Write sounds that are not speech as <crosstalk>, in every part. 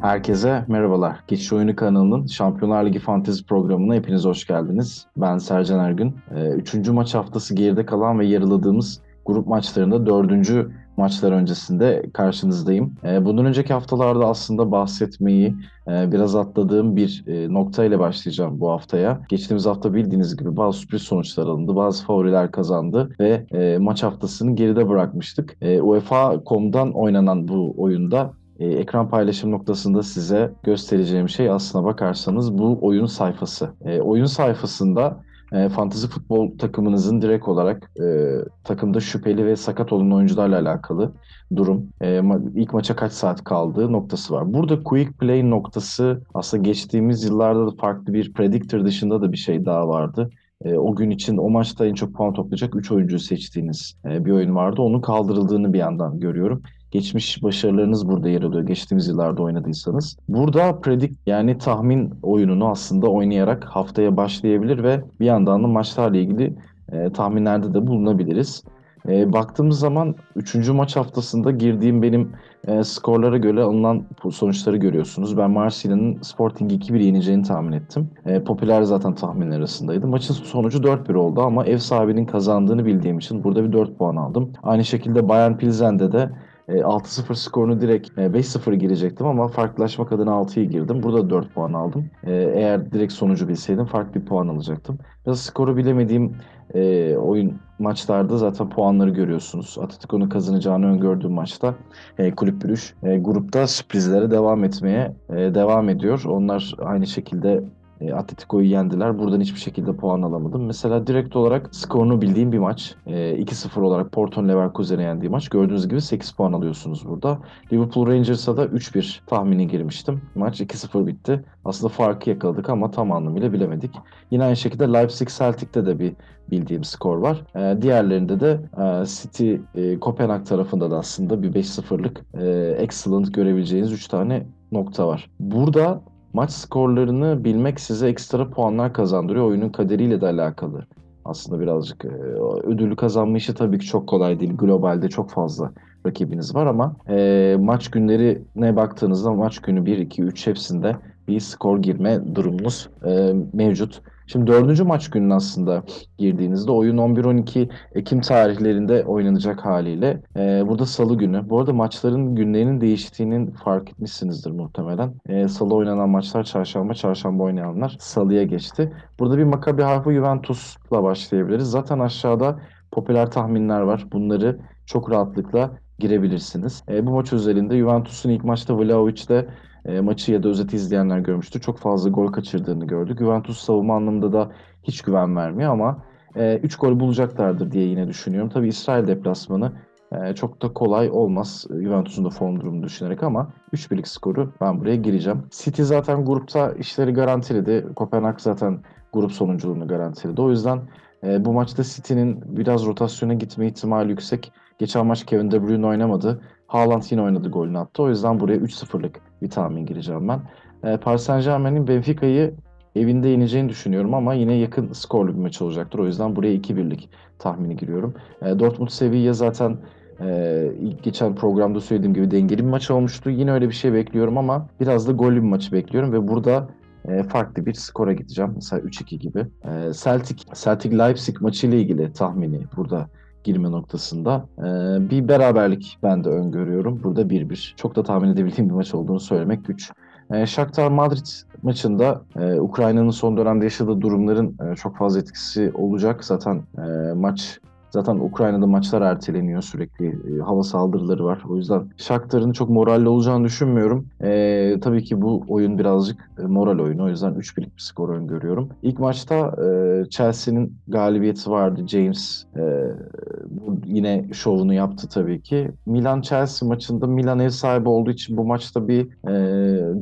Herkese merhabalar. Geçiş Oyunu kanalının Şampiyonlar Ligi Fantezi programına hepiniz hoş geldiniz. Ben Sercan Ergün. Ee, üçüncü maç haftası geride kalan ve yarıladığımız grup maçlarında dördüncü maçlar öncesinde karşınızdayım. Ee, bundan önceki haftalarda aslında bahsetmeyi e, biraz atladığım bir e, nokta ile başlayacağım bu haftaya. Geçtiğimiz hafta bildiğiniz gibi bazı sürpriz sonuçlar alındı, bazı favoriler kazandı ve e, maç haftasını geride bırakmıştık. UEFA.com'dan oynanan bu oyunda ekran paylaşım noktasında size göstereceğim şey aslına bakarsanız bu oyun sayfası. oyun sayfasında e, fantasy futbol takımınızın direkt olarak e, takımda şüpheli ve sakat olan oyuncularla alakalı durum. E, ma- ilk maça kaç saat kaldığı noktası var. Burada quick play noktası aslında geçtiğimiz yıllarda da farklı bir predictor dışında da bir şey daha vardı. E, o gün için o maçta en çok puan toplayacak 3 oyuncu seçtiğiniz e, bir oyun vardı. Onun kaldırıldığını bir yandan görüyorum geçmiş başarılarınız burada yer alıyor. Geçtiğimiz yıllarda oynadıysanız. Burada predik yani tahmin oyununu aslında oynayarak haftaya başlayabilir ve bir yandan da maçlarla ilgili e, tahminlerde de bulunabiliriz. E, baktığımız zaman 3. maç haftasında girdiğim benim e, skorlara göre alınan sonuçları görüyorsunuz. Ben Marsilya'nın Sporting 2-1 yeneceğini tahmin ettim. E, popüler zaten tahminler arasındaydı. Maçın sonucu 4-1 oldu ama ev sahibinin kazandığını bildiğim için burada bir 4 puan aldım. Aynı şekilde Bayern Pilsen'de de 6-0 e, skorunu direkt 5-0 e, girecektim ama farklılaşmak adına 6'yı girdim. Burada 4 puan aldım. E, eğer direkt sonucu bilseydim farklı bir puan alacaktım. Biraz skoru bilemediğim oyun maçlarda zaten puanları görüyorsunuz. Atletico'nun kazanacağını öngördüğüm maçta kulüp bürüş grupta sürprizlere devam etmeye devam ediyor. Onlar aynı şekilde e, Atletico'yu yendiler. Buradan hiçbir şekilde puan alamadım. Mesela direkt olarak skorunu bildiğim bir maç. E, 2-0 olarak Porto'nun Leverkusen'e yendiği maç. Gördüğünüz gibi 8 puan alıyorsunuz burada. Liverpool Rangers'a da 3-1 tahmini girmiştim. Maç 2-0 bitti. Aslında farkı yakaladık ama tam anlamıyla bilemedik. Yine aynı şekilde Leipzig Celtic'te de bir bildiğim skor var. E, diğerlerinde de e, City e, Kopenhag tarafında da aslında bir 5-0'lık e, excellent görebileceğiniz 3 tane nokta var. Burada maç skorlarını bilmek size ekstra puanlar kazandırıyor. Oyunun kaderiyle de alakalı. Aslında birazcık e, ödülü kazanma işi tabii ki çok kolay değil. Globalde çok fazla rakibiniz var ama e, maç günlerine baktığınızda maç günü 1, 2, 3 hepsinde bir skor girme durumunuz e, mevcut. Şimdi dördüncü maç günün aslında girdiğinizde oyun 11-12 Ekim tarihlerinde oynanacak haliyle. E, burada salı günü. Bu arada maçların günlerinin değiştiğinin fark etmişsinizdir muhtemelen. E, salı oynanan maçlar çarşamba, çarşamba oynayanlar salıya geçti. Burada bir Maccabi Haifa Juventus'la başlayabiliriz. Zaten aşağıda popüler tahminler var. Bunları çok rahatlıkla girebilirsiniz. E, bu maç özelinde Juventus'un ilk maçta Vlahovic'de e, maçı ya da özeti izleyenler görmüştür. Çok fazla gol kaçırdığını gördük. Juventus savunma anlamında da hiç güven vermiyor ama 3 e, gol bulacaklardır diye yine düşünüyorum. Tabii İsrail deplasmanı e, çok da kolay olmaz Juventus'un da form durumunu düşünerek ama 3-1'lik skoru ben buraya gireceğim. City zaten grupta işleri garantiledi. Kopenhag zaten grup sonunculuğunu garantiledi. O yüzden e, bu maçta City'nin biraz rotasyona gitme ihtimali yüksek. Geçen maç Kevin De Bruyne oynamadı. Haaland yine oynadı golünü attı. O yüzden buraya 3-0'lık bir tahmin gireceğim ben. E, Paris Saint Germain'in Benfica'yı evinde yeneceğini düşünüyorum ama yine yakın skorlu bir maç olacaktır. O yüzden buraya 2-1'lik tahmini giriyorum. E, Dortmund Sevilla zaten e, ilk geçen programda söylediğim gibi dengeli bir maç olmuştu. Yine öyle bir şey bekliyorum ama biraz da gollü bir maçı bekliyorum ve burada e, farklı bir skora gideceğim. Mesela 3-2 gibi. E, Celtic Celtic Leipzig maçı ile ilgili tahmini burada girme noktasında. Ee, bir beraberlik ben de öngörüyorum. Burada 1-1. Çok da tahmin edebildiğim bir maç olduğunu söylemek güç. Ee, Shakhtar Madrid maçında e, Ukrayna'nın son dönemde yaşadığı durumların e, çok fazla etkisi olacak. Zaten e, maç Zaten Ukrayna'da maçlar erteleniyor sürekli. E, hava saldırıları var. O yüzden Shakhtar'ın çok moralli olacağını düşünmüyorum. E, tabii ki bu oyun birazcık e, moral oyunu. O yüzden 3-1'lik bir skor öngörüyorum. İlk maçta e, Chelsea'nin galibiyeti vardı. James e, bu yine şovunu yaptı tabii ki. Milan-Chelsea maçında Milan ev sahibi olduğu için bu maçta bir e,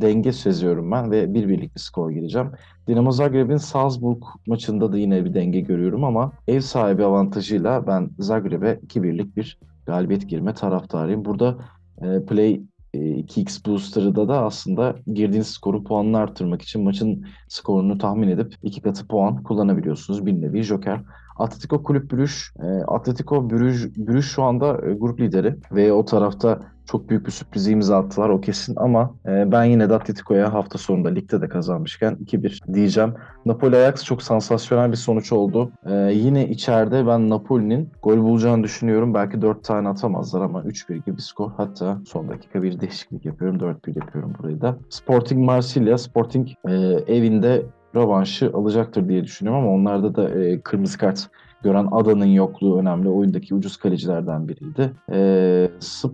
denge seziyorum ben ve 1-1'lik bir skor gireceğim. Dinamo Zagreb'in Salzburg maçında da yine bir denge görüyorum ama ev sahibi avantajıyla ben Zagreb'e 2-1'lik bir galibiyet girme taraftarıyım. Burada e, Play 2x e, Booster'da da aslında girdiğiniz skoru puanını arttırmak için maçın skorunu tahmin edip iki katı puan kullanabiliyorsunuz. Bir nevi joker Atletico Kulüp Brüj, e, Atletico Brüj, Brüj şu anda e, grup lideri ve o tarafta çok büyük bir sürpriz imza attılar o kesin ama e, ben yine de Atletico'ya hafta sonunda ligde de kazanmışken 2-1 diyeceğim. Napoli Ajax çok sansasyonel bir sonuç oldu. E, yine içeride ben Napoli'nin gol bulacağını düşünüyorum. Belki 4 tane atamazlar ama 3-1 gibi skor. Hatta son dakika bir değişiklik yapıyorum. 4-1 yapıyorum burayı da. Sporting Marsilya, Sporting e, evinde rövanşı alacaktır diye düşünüyorum ama onlarda da e, kırmızı kart gören Ada'nın yokluğu önemli. Oyundaki ucuz kalecilerden biriydi. E,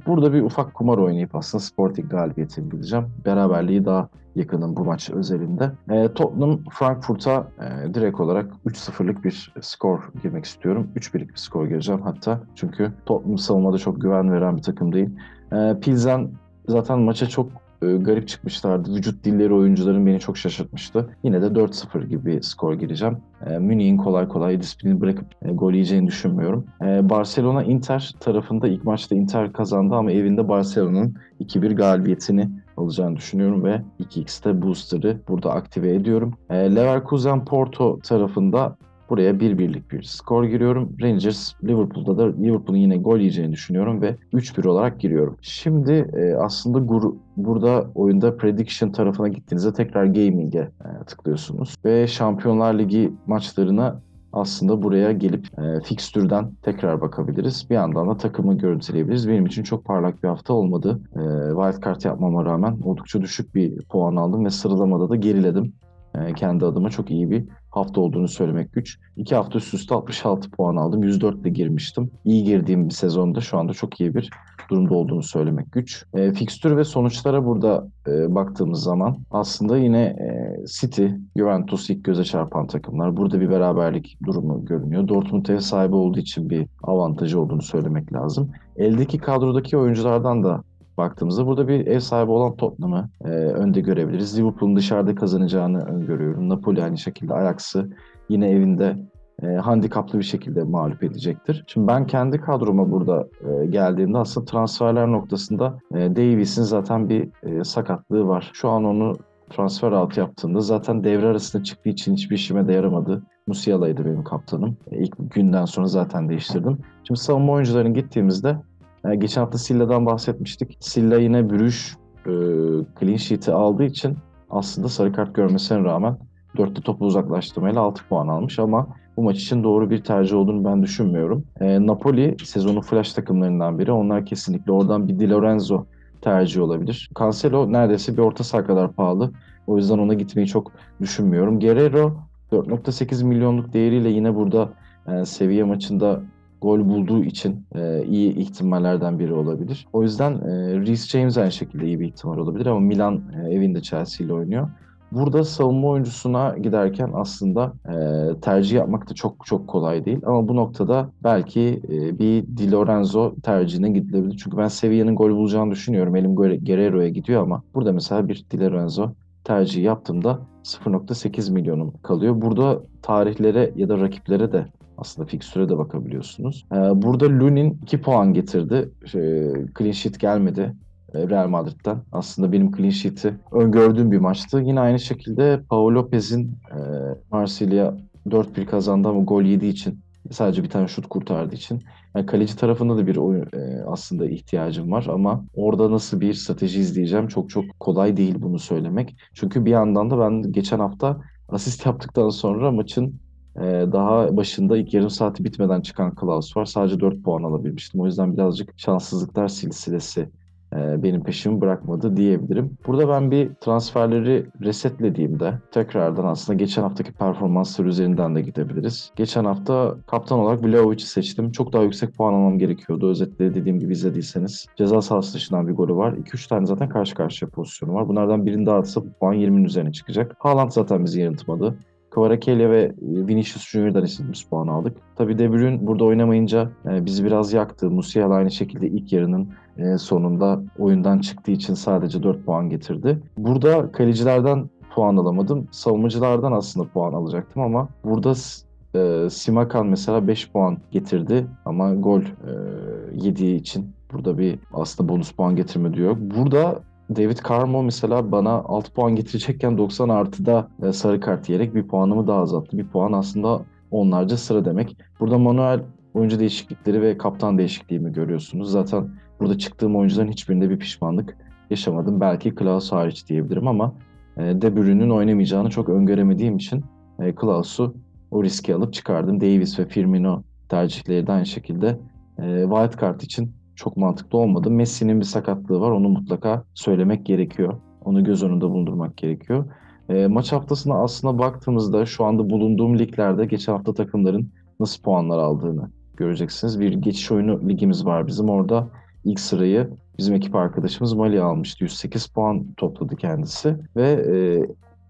burada bir ufak kumar oynayıp aslında Sporting galibiyetini bileceğim. Beraberliği daha yakınım bu maç özelinde. E, Tottenham Frankfurt'a e, direkt olarak 3-0'lık bir skor girmek istiyorum. 3-1'lik bir skor gireceğim hatta. Çünkü Tottenham savunmada çok güven veren bir takım değil. E, Pilsen zaten maça çok e, garip çıkmışlardı. Vücut dilleri oyuncuların beni çok şaşırtmıştı. Yine de 4-0 gibi skor gireceğim. E, Münih'in kolay kolay disiplini bırakıp e, gol yiyeceğini düşünmüyorum. E, Barcelona Inter tarafında ilk maçta Inter kazandı ama evinde Barcelona'nın 2-1 galibiyetini alacağını düşünüyorum ve 2x'te booster'ı burada aktive ediyorum. Leverkusen Porto tarafında Buraya bir birlik bir skor giriyorum. Rangers Liverpool'da da Liverpool'un yine gol yiyeceğini düşünüyorum ve 3-1 olarak giriyorum. Şimdi e, aslında gur, burada oyunda prediction tarafına gittiğinizde tekrar gaming'e e, tıklıyorsunuz. Ve Şampiyonlar Ligi maçlarına aslında buraya gelip e, fikstürden tekrar bakabiliriz. Bir yandan da takımı görüntüleyebiliriz. Benim için çok parlak bir hafta olmadı. E, wildcard yapmama rağmen oldukça düşük bir puan aldım ve sıralamada da geriledim. E, kendi adıma çok iyi bir hafta olduğunu söylemek güç. İki hafta üst üste 66 puan aldım. 104 ile girmiştim. İyi girdiğim bir sezonda şu anda çok iyi bir durumda olduğunu söylemek güç. E, fikstür ve sonuçlara burada e, baktığımız zaman aslında yine e, City, Juventus ilk göze çarpan takımlar. Burada bir beraberlik durumu görünüyor. Dortmund ev sahibi olduğu için bir avantajı olduğunu söylemek lazım. Eldeki kadrodaki oyunculardan da baktığımızda burada bir ev sahibi olan Tottenham'ı e, önde görebiliriz. Liverpool'un dışarıda kazanacağını öngörüyorum. Napoli aynı şekilde Ajax'ı yine evinde e, handikaplı bir şekilde mağlup edecektir. Şimdi ben kendi kadroma burada e, geldiğimde aslında transferler noktasında e, Davies'in zaten bir e, sakatlığı var. Şu an onu transfer altı yaptığında zaten devre arasında çıktığı için hiçbir işime de yaramadı. Musiala'ydı benim kaptanım. E, ilk günden sonra zaten değiştirdim. Şimdi savunma oyuncularının gittiğimizde e, geçen hafta Silla'dan bahsetmiştik. Silla yine Brüj e, clean sheet'i aldığı için aslında sarı kart görmesine rağmen 4'te topu uzaklaştırmayla 6 puan almış ama bu maç için doğru bir tercih olduğunu ben düşünmüyorum. E, Napoli sezonun flash takımlarından biri. Onlar kesinlikle oradan bir Di Lorenzo tercih olabilir. Cancelo neredeyse bir orta saha kadar pahalı. O yüzden ona gitmeyi çok düşünmüyorum. Guerrero 4.8 milyonluk değeriyle yine burada e, seviye maçında gol bulduğu için e, iyi ihtimallerden biri olabilir. O yüzden e, Reece James aynı şekilde iyi bir ihtimal olabilir ama Milan e, evinde Chelsea ile oynuyor. Burada savunma oyuncusuna giderken aslında e, tercih yapmak da çok çok kolay değil. Ama bu noktada belki e, bir Di Lorenzo tercihine gidilebilir. Çünkü ben Sevilla'nın gol bulacağını düşünüyorum. Elim Guerrero'ya gidiyor ama burada mesela bir Di Lorenzo tercihi yaptığımda 0.8 milyonum kalıyor. Burada tarihlere ya da rakiplere de aslında fikstüre de bakabiliyorsunuz. Ee, burada Lunin 2 puan getirdi. Şey, clean sheet gelmedi. E, Real Madrid'den. Aslında benim clean sheet'i öngördüğüm bir maçtı. Yine aynı şekilde Paul Lopez'in e, Marsilya 4-1 kazandı ama gol yediği için sadece bir tane şut kurtardığı için. Yani kaleci tarafında da bir oyun e, aslında ihtiyacım var ama orada nasıl bir strateji izleyeceğim çok çok kolay değil bunu söylemek. Çünkü bir yandan da ben geçen hafta asist yaptıktan sonra maçın e, daha başında ilk yarım saati bitmeden çıkan Klaus var. Sadece 4 puan alabilmiştim. O yüzden birazcık şanssızlıklar silsilesi e, benim peşimi bırakmadı diyebilirim. Burada ben bir transferleri resetlediğimde tekrardan aslında geçen haftaki performanslar üzerinden de gidebiliriz. Geçen hafta kaptan olarak Vlahovic'i seçtim. Çok daha yüksek puan almam gerekiyordu. Özetle dediğim gibi izlediyseniz. Ceza sahası dışından bir golü var. 2-3 tane zaten karşı karşıya pozisyonu var. Bunlardan birini daha atsa bu puan 20'nin üzerine çıkacak. Haaland zaten bizi yanıltmadı. Kvaratskhelia ve Vinicius Junior'dan istediğimiz puan aldık. Tabii De Bruyne burada oynamayınca e, bizi biraz yaktı. Musiala aynı şekilde ilk yarının e, sonunda oyundan çıktığı için sadece 4 puan getirdi. Burada kalecilerden puan alamadım. Savunmacılardan aslında puan alacaktım ama burada e, Simakan mesela 5 puan getirdi ama gol e, yediği için burada bir aslında bonus puan getirme diyor. Burada David Carmo mesela bana 6 puan getirecekken 90 artıda e, sarı kart yiyerek bir puanımı daha azalttı. Bir puan aslında onlarca sıra demek. Burada manuel oyuncu değişiklikleri ve kaptan değişikliğimi görüyorsunuz. Zaten burada çıktığım oyuncuların hiçbirinde bir pişmanlık yaşamadım. Belki Klaus hariç diyebilirim ama e, De Bruyne'nin oynamayacağını çok öngöremediğim için e, Klaus'u o riski alıp çıkardım. Davis ve Firmino tercihleri de aynı şekilde e, wildcard için çok mantıklı olmadı. Messi'nin bir sakatlığı var. Onu mutlaka söylemek gerekiyor. Onu göz önünde bulundurmak gerekiyor. E, maç haftasına aslında baktığımızda şu anda bulunduğum liglerde geçen hafta takımların nasıl puanlar aldığını göreceksiniz. Bir geçiş oyunu ligimiz var bizim. Orada ilk sırayı bizim ekip arkadaşımız Mali almıştı. 108 puan topladı kendisi ve e,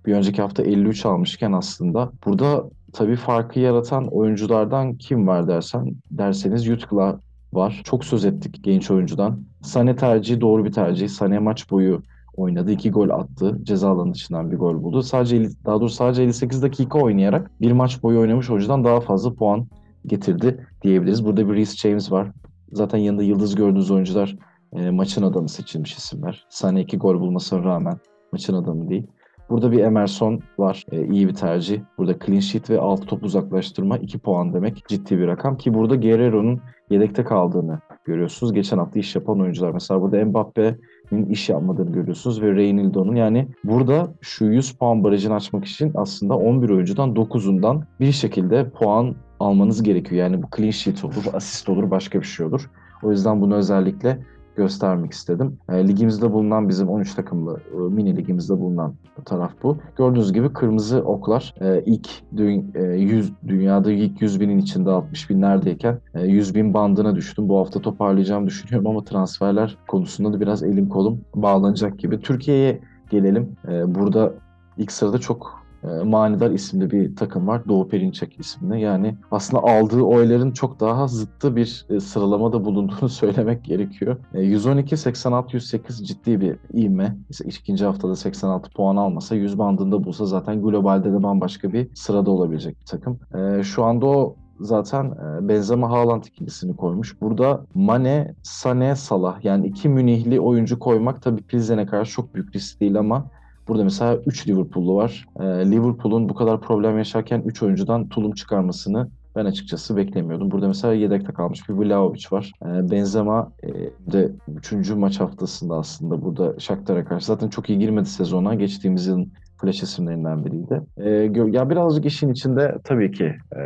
bir önceki hafta 53 almışken aslında burada tabii farkı yaratan oyunculardan kim var dersen derseniz Yutkla var. Çok söz ettik genç oyuncudan. Sane tercihi doğru bir tercih. Sane maç boyu oynadı. iki gol attı. Ceza alanı dışından bir gol buldu. Sadece daha doğrusu sadece 58 dakika oynayarak bir maç boyu oynamış oyuncudan daha fazla puan getirdi diyebiliriz. Burada bir Reece James var. Zaten yanında yıldız gördüğünüz oyuncular e, maçın adamı seçilmiş isimler. Sane iki gol bulmasına rağmen maçın adamı değil. Burada bir Emerson var. E, iyi bir tercih. Burada clean sheet ve 6 top uzaklaştırma 2 puan demek. Ciddi bir rakam ki burada Guerrero'nun yedekte kaldığını görüyorsunuz. Geçen hafta iş yapan oyuncular. Mesela burada Mbappe'nin iş yapmadığını görüyorsunuz ve Reynildo'nun yani burada şu 100 puan barajını açmak için aslında 11 oyuncudan 9'undan bir şekilde puan almanız gerekiyor. Yani bu clean sheet olur, asist olur, başka bir şey olur. O yüzden bunu özellikle göstermek istedim. E, ligimizde bulunan bizim 13 takımlı e, mini ligimizde bulunan taraf bu. Gördüğünüz gibi kırmızı oklar e, ilk dü e, 100 dünyada ilk 100 binin içinde 60 binlerdeyken e, 100 bin bandına düştüm. Bu hafta toparlayacağım düşünüyorum ama transferler konusunda da biraz elim kolum bağlanacak gibi. Türkiye'ye gelelim. E, burada ilk sırada çok Manidar isimli bir takım var. Doğu Perinçek isimli. Yani aslında aldığı oyların çok daha zıttı bir e, sıralamada bulunduğunu <laughs> söylemek gerekiyor. 112, 86, 108 ciddi bir ivme. Mesela ikinci haftada 86 puan almasa 100 bandında bulsa zaten globalde de bambaşka bir sırada olabilecek bir takım. E, şu anda o zaten Benzema Haaland ikilisini koymuş. Burada Mane, Sane, Salah yani iki Münihli oyuncu koymak tabii Pilsen'e karşı çok büyük risk değil ama Burada mesela 3 Liverpool'lu var. E, Liverpool'un bu kadar problem yaşarken 3 oyuncudan tulum çıkarmasını ben açıkçası beklemiyordum. Burada mesela yedekte kalmış bir Vlahovic var. E, Benzema e, de 3. maç haftasında aslında burada Shakhtar'a karşı zaten çok iyi girmedi sezona. Geçtiğimiz yılın flash isimlerinden biriydi. E, ya birazcık işin içinde tabii ki e,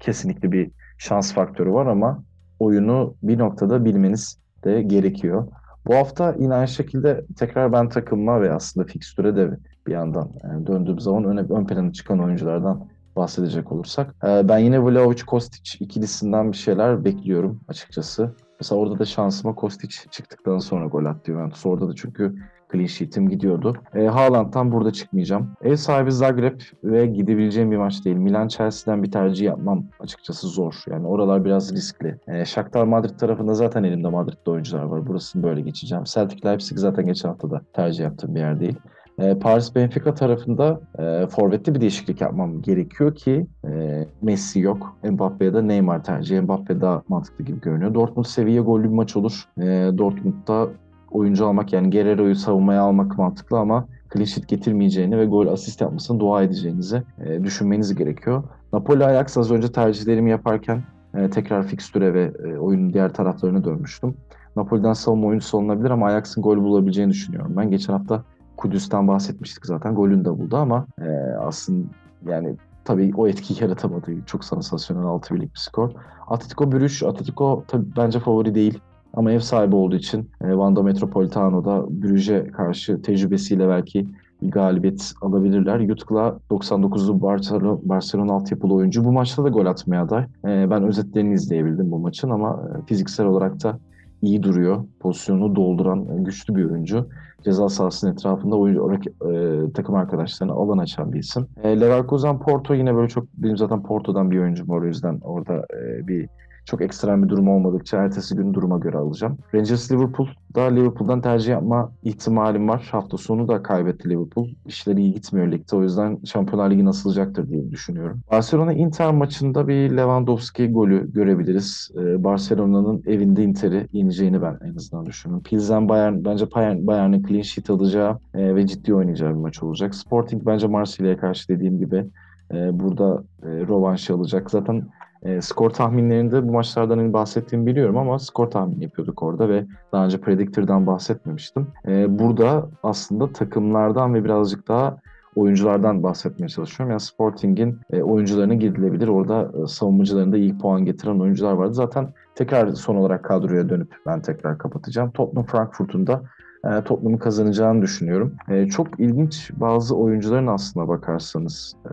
kesinlikle bir şans faktörü var ama oyunu bir noktada bilmeniz de gerekiyor. Bu hafta yine aynı şekilde tekrar ben takımıma ve aslında fikstüre de bir yandan yani döndüğüm zaman öne, ön plana çıkan oyunculardan bahsedecek olursak. E, ben yine Vlahovic Kostic ikilisinden bir şeyler bekliyorum açıkçası. Mesela orada da şansıma Kostic çıktıktan sonra gol attı Juventus. Orada da çünkü clean sheet'im gidiyordu. E, Haaland'dan burada çıkmayacağım. Ev sahibi Zagreb ve gidebileceğim bir maç değil. Milan Chelsea'den bir tercih yapmam açıkçası zor. Yani oralar biraz riskli. E, Shakhtar Madrid tarafında zaten elimde Madrid'de oyuncular var. Burasını böyle geçeceğim. Celtic Leipzig zaten geçen hafta da tercih yaptığım bir yer değil. E, Paris Benfica tarafında e, forvetli bir değişiklik yapmam gerekiyor ki e, Messi yok. Mbappe'ye de Neymar tercih. Mbappe daha mantıklı gibi görünüyor. Dortmund seviye gollü bir maç olur. E, Dortmund'da oyuncu almak yani Guerrero'yu savunmaya almak mantıklı ama sheet getirmeyeceğini ve gol asist yapmasını dua edeceğinizi e, düşünmeniz gerekiyor. Napoli Ajax az önce tercihlerimi yaparken e, tekrar fikstüre ve e, oyunun diğer taraflarına dönmüştüm. Napoli'den savunma oyuncusu olunabilir ama Ajax'ın gol bulabileceğini düşünüyorum. Ben geçen hafta Kudüs'ten bahsetmiştik zaten. Golünü de buldu ama e, aslında yani tabii o etkiyi yaratamadı. Çok sansasyonel 6 birlik bir skor. Atletico Brüş, Atletico tabii bence favori değil. Ama ev sahibi olduğu için e, Vanda Metropolitano'da Brüj'e karşı tecrübesiyle belki bir galibiyet alabilirler. Yutkla 99'lu Barcelona, Barcelona altyapılı oyuncu. Bu maçta da gol atmaya aday. E, ben özetlerini izleyebildim bu maçın ama e, fiziksel olarak da iyi duruyor. Pozisyonu dolduran güçlü bir oyuncu. Ceza sahasının etrafında oyuncu, e, takım arkadaşlarına alan açan bir isim. E, Leverkusen Porto yine böyle çok benim zaten Porto'dan bir oyuncum var o yüzden orada e, bir çok ekstrem bir durum olmadıkça ertesi gün duruma göre alacağım. Rangers Liverpool da Liverpool'dan tercih yapma ihtimalim var. Hafta sonu da kaybetti Liverpool. İşleri iyi gitmiyor ligde. O yüzden Şampiyonlar Ligi nasılacaktır diye düşünüyorum. Barcelona Inter maçında bir Lewandowski golü görebiliriz. Ee, Barcelona'nın evinde Inter'i yeneceğini ben en azından düşünüyorum. Pilsen Bayern bence Bayern, Bayern'in clean sheet alacağı e, ve ciddi oynayacağı bir maç olacak. Sporting bence Marsilya'ya karşı dediğim gibi e, burada e, rövanş alacak. Zaten e, skor tahminlerinde bu maçlardan hani bahsettiğimi biliyorum ama skor tahmini yapıyorduk orada ve daha önce Predictor'dan bahsetmemiştim. E, burada aslında takımlardan ve birazcık daha oyunculardan bahsetmeye çalışıyorum. Yani Sporting'in e, oyuncularına gidilebilir. Orada e, savunmacılarında iyi puan getiren oyuncular vardı. Zaten tekrar son olarak kadroya dönüp ben tekrar kapatacağım. Tottenham Frankfurt'un da e, Tottenham'ın kazanacağını düşünüyorum. E, çok ilginç bazı oyuncuların aslına bakarsanız e,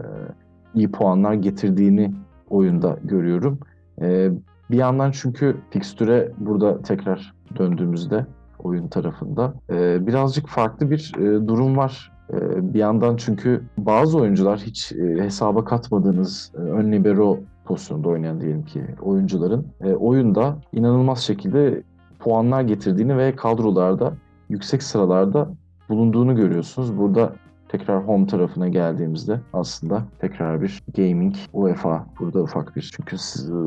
iyi puanlar getirdiğini oyunda görüyorum. E, bir yandan çünkü fikstüre burada tekrar döndüğümüzde oyun tarafında e, birazcık farklı bir e, durum var. E, bir yandan çünkü bazı oyuncular hiç e, hesaba katmadığınız e, ön libero pozisyonda oynayan diyelim ki oyuncuların e, oyunda inanılmaz şekilde puanlar getirdiğini ve kadrolarda yüksek sıralarda bulunduğunu görüyorsunuz. Burada tekrar home tarafına geldiğimizde aslında tekrar bir gaming UEFA burada ufak bir çünkü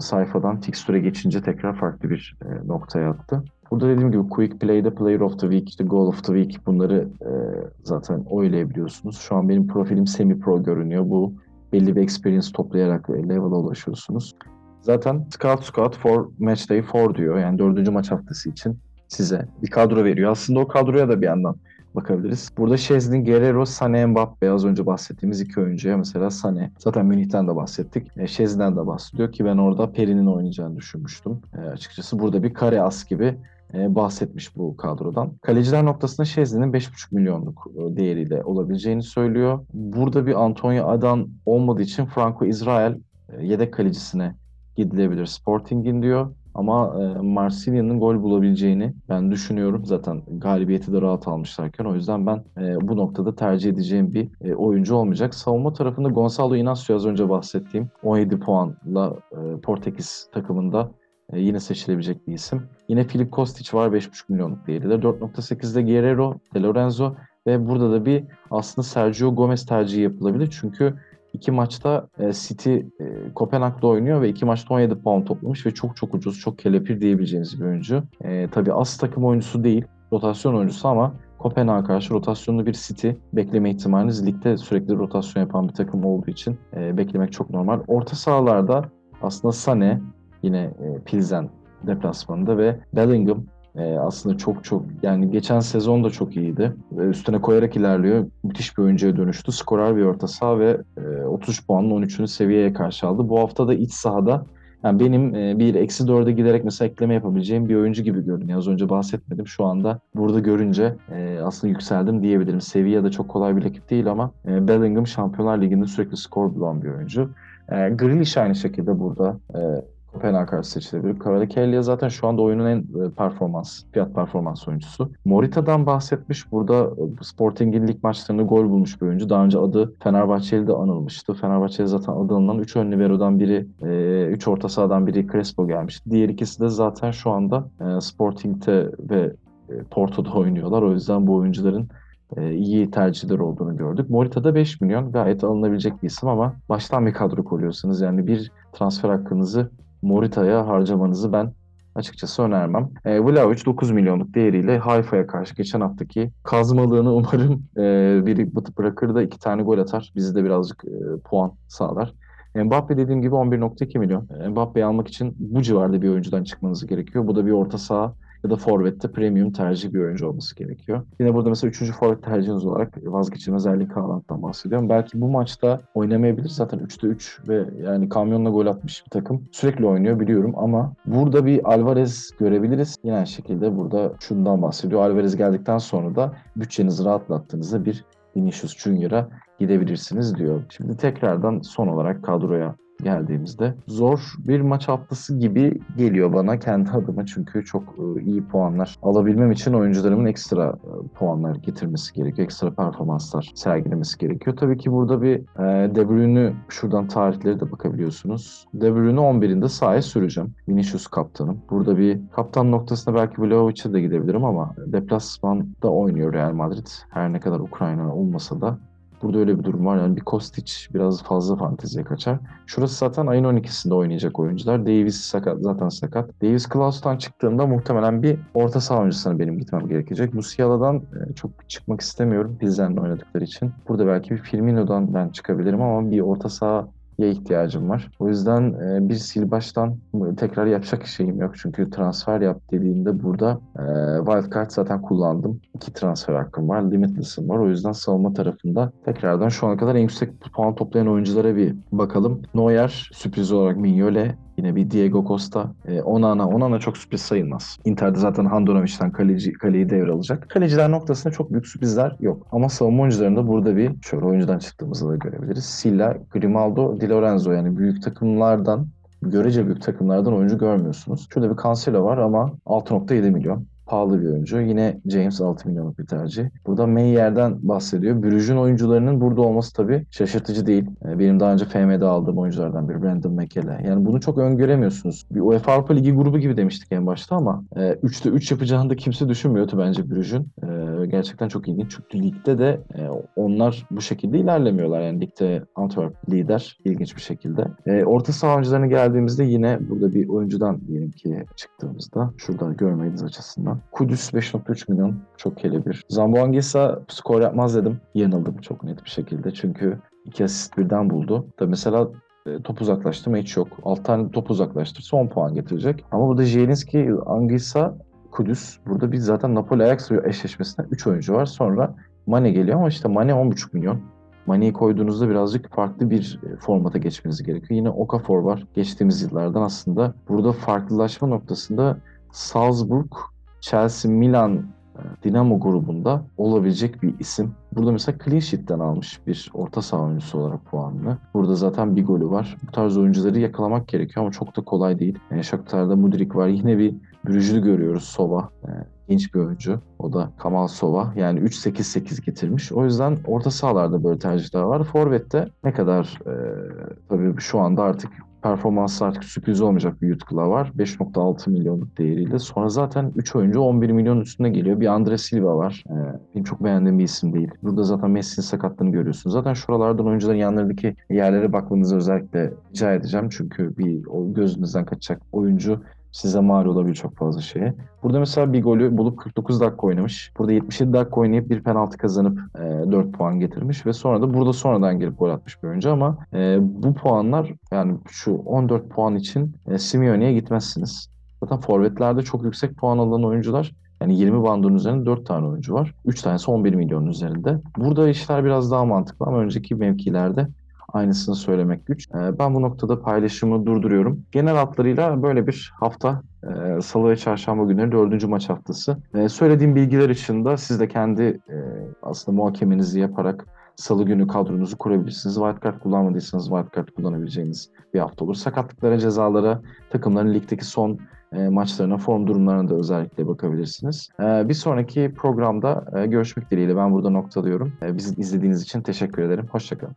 sayfadan fixture'e geçince tekrar farklı bir e, noktaya attı. Burada dediğim gibi Quick Play'de Player of the Week, işte Goal of the Week bunları e, zaten oylayabiliyorsunuz. Şu an benim profilim semi-pro görünüyor. Bu belli bir experience toplayarak level'a ulaşıyorsunuz. Zaten Scout Scout for Match Day 4 diyor. Yani dördüncü maç haftası için size bir kadro veriyor. Aslında o kadroya da bir yandan bakabiliriz. Burada Şezlin, Guerrero, Sané, Mbappe az önce bahsettiğimiz iki oyuncuya mesela Sané. Zaten Münih'ten de bahsettik. E, Şezlin'den de bahsediyor ki ben orada Peri'nin oynayacağını düşünmüştüm. E, açıkçası burada bir kare as gibi e, bahsetmiş bu kadrodan. Kaleciler noktasında Şezli'nin 5,5 milyonluk e, değeriyle olabileceğini söylüyor. Burada bir Antonio Adan olmadığı için Franco İsrail e, yedek kalecisine gidilebilir Sporting'in diyor. Ama e, Marsilya'nın gol bulabileceğini ben düşünüyorum. Zaten galibiyeti de rahat almışlarken. O yüzden ben e, bu noktada tercih edeceğim bir e, oyuncu olmayacak. Savunma tarafında Gonzalo Inacio az önce bahsettiğim 17 puanla e, Portekiz takımında e, yine seçilebilecek bir isim. Yine Filip Kostic var 5,5 milyonluk değeri de. 4.8'de Guerrero, De Lorenzo ve burada da bir aslında Sergio Gomez tercihi yapılabilir. Çünkü iki maçta e, City e, Kopenhag'da oynuyor ve iki maçta 17 puan toplamış ve çok çok ucuz, çok kelepir diyebileceğiniz bir oyuncu. E, tabii az takım oyuncusu değil, rotasyon oyuncusu ama Kopenhag'a karşı rotasyonlu bir City bekleme ihtimaliniz ligde sürekli rotasyon yapan bir takım olduğu için e, beklemek çok normal. Orta sahalarda aslında Sane, Yine e, Pilsen deplasmanında ve Bellingham e, aslında çok çok yani geçen sezon da çok iyiydi. E, üstüne koyarak ilerliyor. Müthiş bir oyuncuya dönüştü. Skorer bir orta saha ve e, 33 puanla 13. seviyeye karşı aldı. Bu hafta da iç sahada yani benim e, bir eksi dörde giderek mesela ekleme yapabileceğim bir oyuncu gibi görünüyor. Az önce bahsetmedim. Şu anda burada görünce e, aslında yükseldim diyebilirim. Seviye de çok kolay bir rakip değil ama e, Bellingham Şampiyonlar Ligi'nde sürekli skor bulan bir oyuncu. E, Grealish aynı şekilde burada. E, Kopenhag karşı seçilebilir. Kvaratskhelia zaten şu anda oyunun en e, performans, fiyat performans oyuncusu. Morita'dan bahsetmiş. Burada e, Sporting'in lig maçlarında gol bulmuş bir oyuncu. Daha önce adı Fenerbahçeli de anılmıştı. Fenerbahçe'de zaten adı anılan 3 ön libero'dan biri, 3 e, orta sahadan biri Crespo gelmişti. Diğer ikisi de zaten şu anda Sporting'te ve Porto'da oynuyorlar. O yüzden bu oyuncuların iyi tercihler olduğunu gördük. Morita'da 5 milyon gayet alınabilecek bir isim ama baştan bir kadro koruyorsunuz. Yani bir transfer hakkınızı Morita'ya harcamanızı ben açıkçası önermem. E, Vlahovic 9 milyonluk değeriyle Haifa'ya karşı geçen haftaki kazmalığını <laughs> umarım e, biri bırakır da iki tane gol atar. Bizi de birazcık e, puan sağlar. Mbappe dediğim gibi 11.2 milyon. Mbappe'yi almak için bu civarda bir oyuncudan çıkmanız gerekiyor. Bu da bir orta saha ya da forvette premium tercih bir oyuncu olması gerekiyor. Yine burada mesela üçüncü forvet tercihiniz olarak vazgeçilmez Erling Haaland'dan bahsediyorum. Belki bu maçta oynamayabilir zaten 3'te 3 ve yani kamyonla gol atmış bir takım. Sürekli oynuyor biliyorum ama burada bir Alvarez görebiliriz. Yine aynı şekilde burada şundan bahsediyor. Alvarez geldikten sonra da bütçenizi rahatlattığınızda bir Vinicius Junior'a gidebilirsiniz diyor. Şimdi tekrardan son olarak kadroya geldiğimizde zor bir maç haftası gibi geliyor bana kendi adıma çünkü çok e, iyi puanlar alabilmem için oyuncularımın ekstra e, puanlar getirmesi gerekiyor. Ekstra performanslar sergilemesi gerekiyor. Tabii ki burada bir e, De Bruyne'ü şuradan tarihleri de bakabiliyorsunuz. De Bruyne'ü 11'inde sahaya süreceğim. Vinicius kaptanım. Burada bir kaptan noktasına belki Vlahovic'e de gidebilirim ama deplasmanda oynuyor Real Madrid. Her ne kadar Ukrayna olmasa da Burada öyle bir durum var. Yani bir Kostic biraz fazla fanteziye kaçar. Şurası zaten ayın 12'sinde oynayacak oyuncular. Davis sakat, zaten sakat. Davis Klaus'tan çıktığımda muhtemelen bir orta saha oyuncusuna benim gitmem gerekecek. Musiala'dan e, çok çıkmak istemiyorum. Pilsen'le oynadıkları için. Burada belki bir Firmino'dan ben çıkabilirim ama bir orta saha ihtiyacım var. O yüzden e, bir sil baştan tekrar yapacak şeyim yok. Çünkü transfer yap dediğimde burada e, wildcard zaten kullandım. İki transfer hakkım var. Limitless'ım var. O yüzden savunma tarafında tekrardan şu ana kadar en yüksek puan toplayan oyunculara bir bakalım. Neuer sürpriz olarak Mignole Yine bir Diego Costa. E, Onana. Onana çok sürpriz sayılmaz. Inter'de zaten Handanovic'den kaleci, kaleyi devralacak. Kaleciler noktasında çok büyük sürprizler yok. Ama savunma oyuncularında burada bir şöyle oyuncudan çıktığımızda da görebiliriz. Silla, Grimaldo, Di Lorenzo yani büyük takımlardan görece büyük takımlardan oyuncu görmüyorsunuz. Şurada bir Cancelo var ama 6.7 milyon pahalı bir oyuncu. Yine James 6 milyonluk bir tercih. Burada Meyer'den bahsediyor. Brugge'ün oyuncularının burada olması tabii şaşırtıcı değil. Ee, benim daha önce FM'de aldığım oyunculardan biri Brandon McKelle. Yani bunu çok öngöremiyorsunuz. Bir UEFA Avrupa Ligi grubu gibi demiştik en başta ama 3'te e, 3 yapacağını da kimse düşünmüyordu bence Brugge'ün. E, gerçekten çok ilginç. Çünkü ligde de e, onlar bu şekilde ilerlemiyorlar. Yani ligde Antwerp lider ilginç bir şekilde. Orta saha oyuncularına geldiğimizde yine burada bir oyuncudan diyelim ki çıktığımızda şurada görmeniz açısından Kudüs 5.3 milyon çok kelebir. Zamboangesa skor yapmaz dedim. Yanıldım çok net bir şekilde. Çünkü iki asist birden buldu. Da mesela e, top uzaklaştırma hiç yok. 6 tane top uzaklaştır. Son puan getirecek. Ama burada Zielinski, Angisa, Kudüs. Burada bir zaten Napoli Ajax eşleşmesinden 3 oyuncu var. Sonra Mane geliyor ama işte Mane 10.5 milyon. Mane'yi koyduğunuzda birazcık farklı bir e, formata geçmeniz gerekiyor. Yine Okafor var. Geçtiğimiz yıllardan aslında burada farklılaşma noktasında Salzburg Chelsea, Milan, e, Dinamo grubunda olabilecek bir isim. Burada mesela clean sheet'ten almış bir orta saha oyuncusu olarak puanını. Burada zaten bir golü var. Bu tarz oyuncuları yakalamak gerekiyor ama çok da kolay değil. Yani Shakhtar'da Mudrik var. Yine bir Brüjlü görüyoruz Sova. Yani e, genç bir oyuncu. O da Kamal Sova. Yani 3-8-8 getirmiş. O yüzden orta sahalarda böyle tercihler var. Forvet'te ne kadar e, tabii şu anda artık performansı artık sürpriz olmayacak bir Yutkula var. 5.6 milyonluk değeriyle. Sonra zaten 3 oyuncu 11 milyon üstüne geliyor. Bir Andre Silva var. Ee, benim çok beğendiğim bir isim değil. Burada zaten Messi'nin sakatlığını görüyorsunuz. Zaten şuralardan oyuncuların yanlarındaki yerlere bakmanızı özellikle rica edeceğim. Çünkü bir o gözünüzden kaçacak oyuncu size mal olabilir çok fazla şeye. Burada mesela bir golü bulup 49 dakika oynamış. Burada 77 dakika oynayıp bir penaltı kazanıp e, 4 puan getirmiş ve sonra da burada sonradan gelip gol atmış bir oyuncu ama e, bu puanlar yani şu 14 puan için e, Simeone'ye gitmezsiniz. Zaten forvetlerde çok yüksek puan alan oyuncular yani 20 bandın üzerinde 4 tane oyuncu var. 3 tanesi 11 milyon üzerinde. Burada işler biraz daha mantıklı ama önceki mevkilerde aynısını söylemek güç. Ee, ben bu noktada paylaşımı durduruyorum. Genel hatlarıyla böyle bir hafta e, Salı ve Çarşamba günleri dördüncü maç haftası. E, söylediğim bilgiler ışığında siz de kendi e, aslında muhakemenizi yaparak Salı günü kadronuzu kurabilirsiniz. Wildcard kullanmadıysanız wildcard kullanabileceğiniz bir hafta olur. Sakatlıklara, cezalara, takımların ligdeki son e, maçlarına, form durumlarına da özellikle bakabilirsiniz. E, bir sonraki programda görüşmek dileğiyle ben burada noktalıyorum. E, bizi izlediğiniz için teşekkür ederim. Hoşçakalın.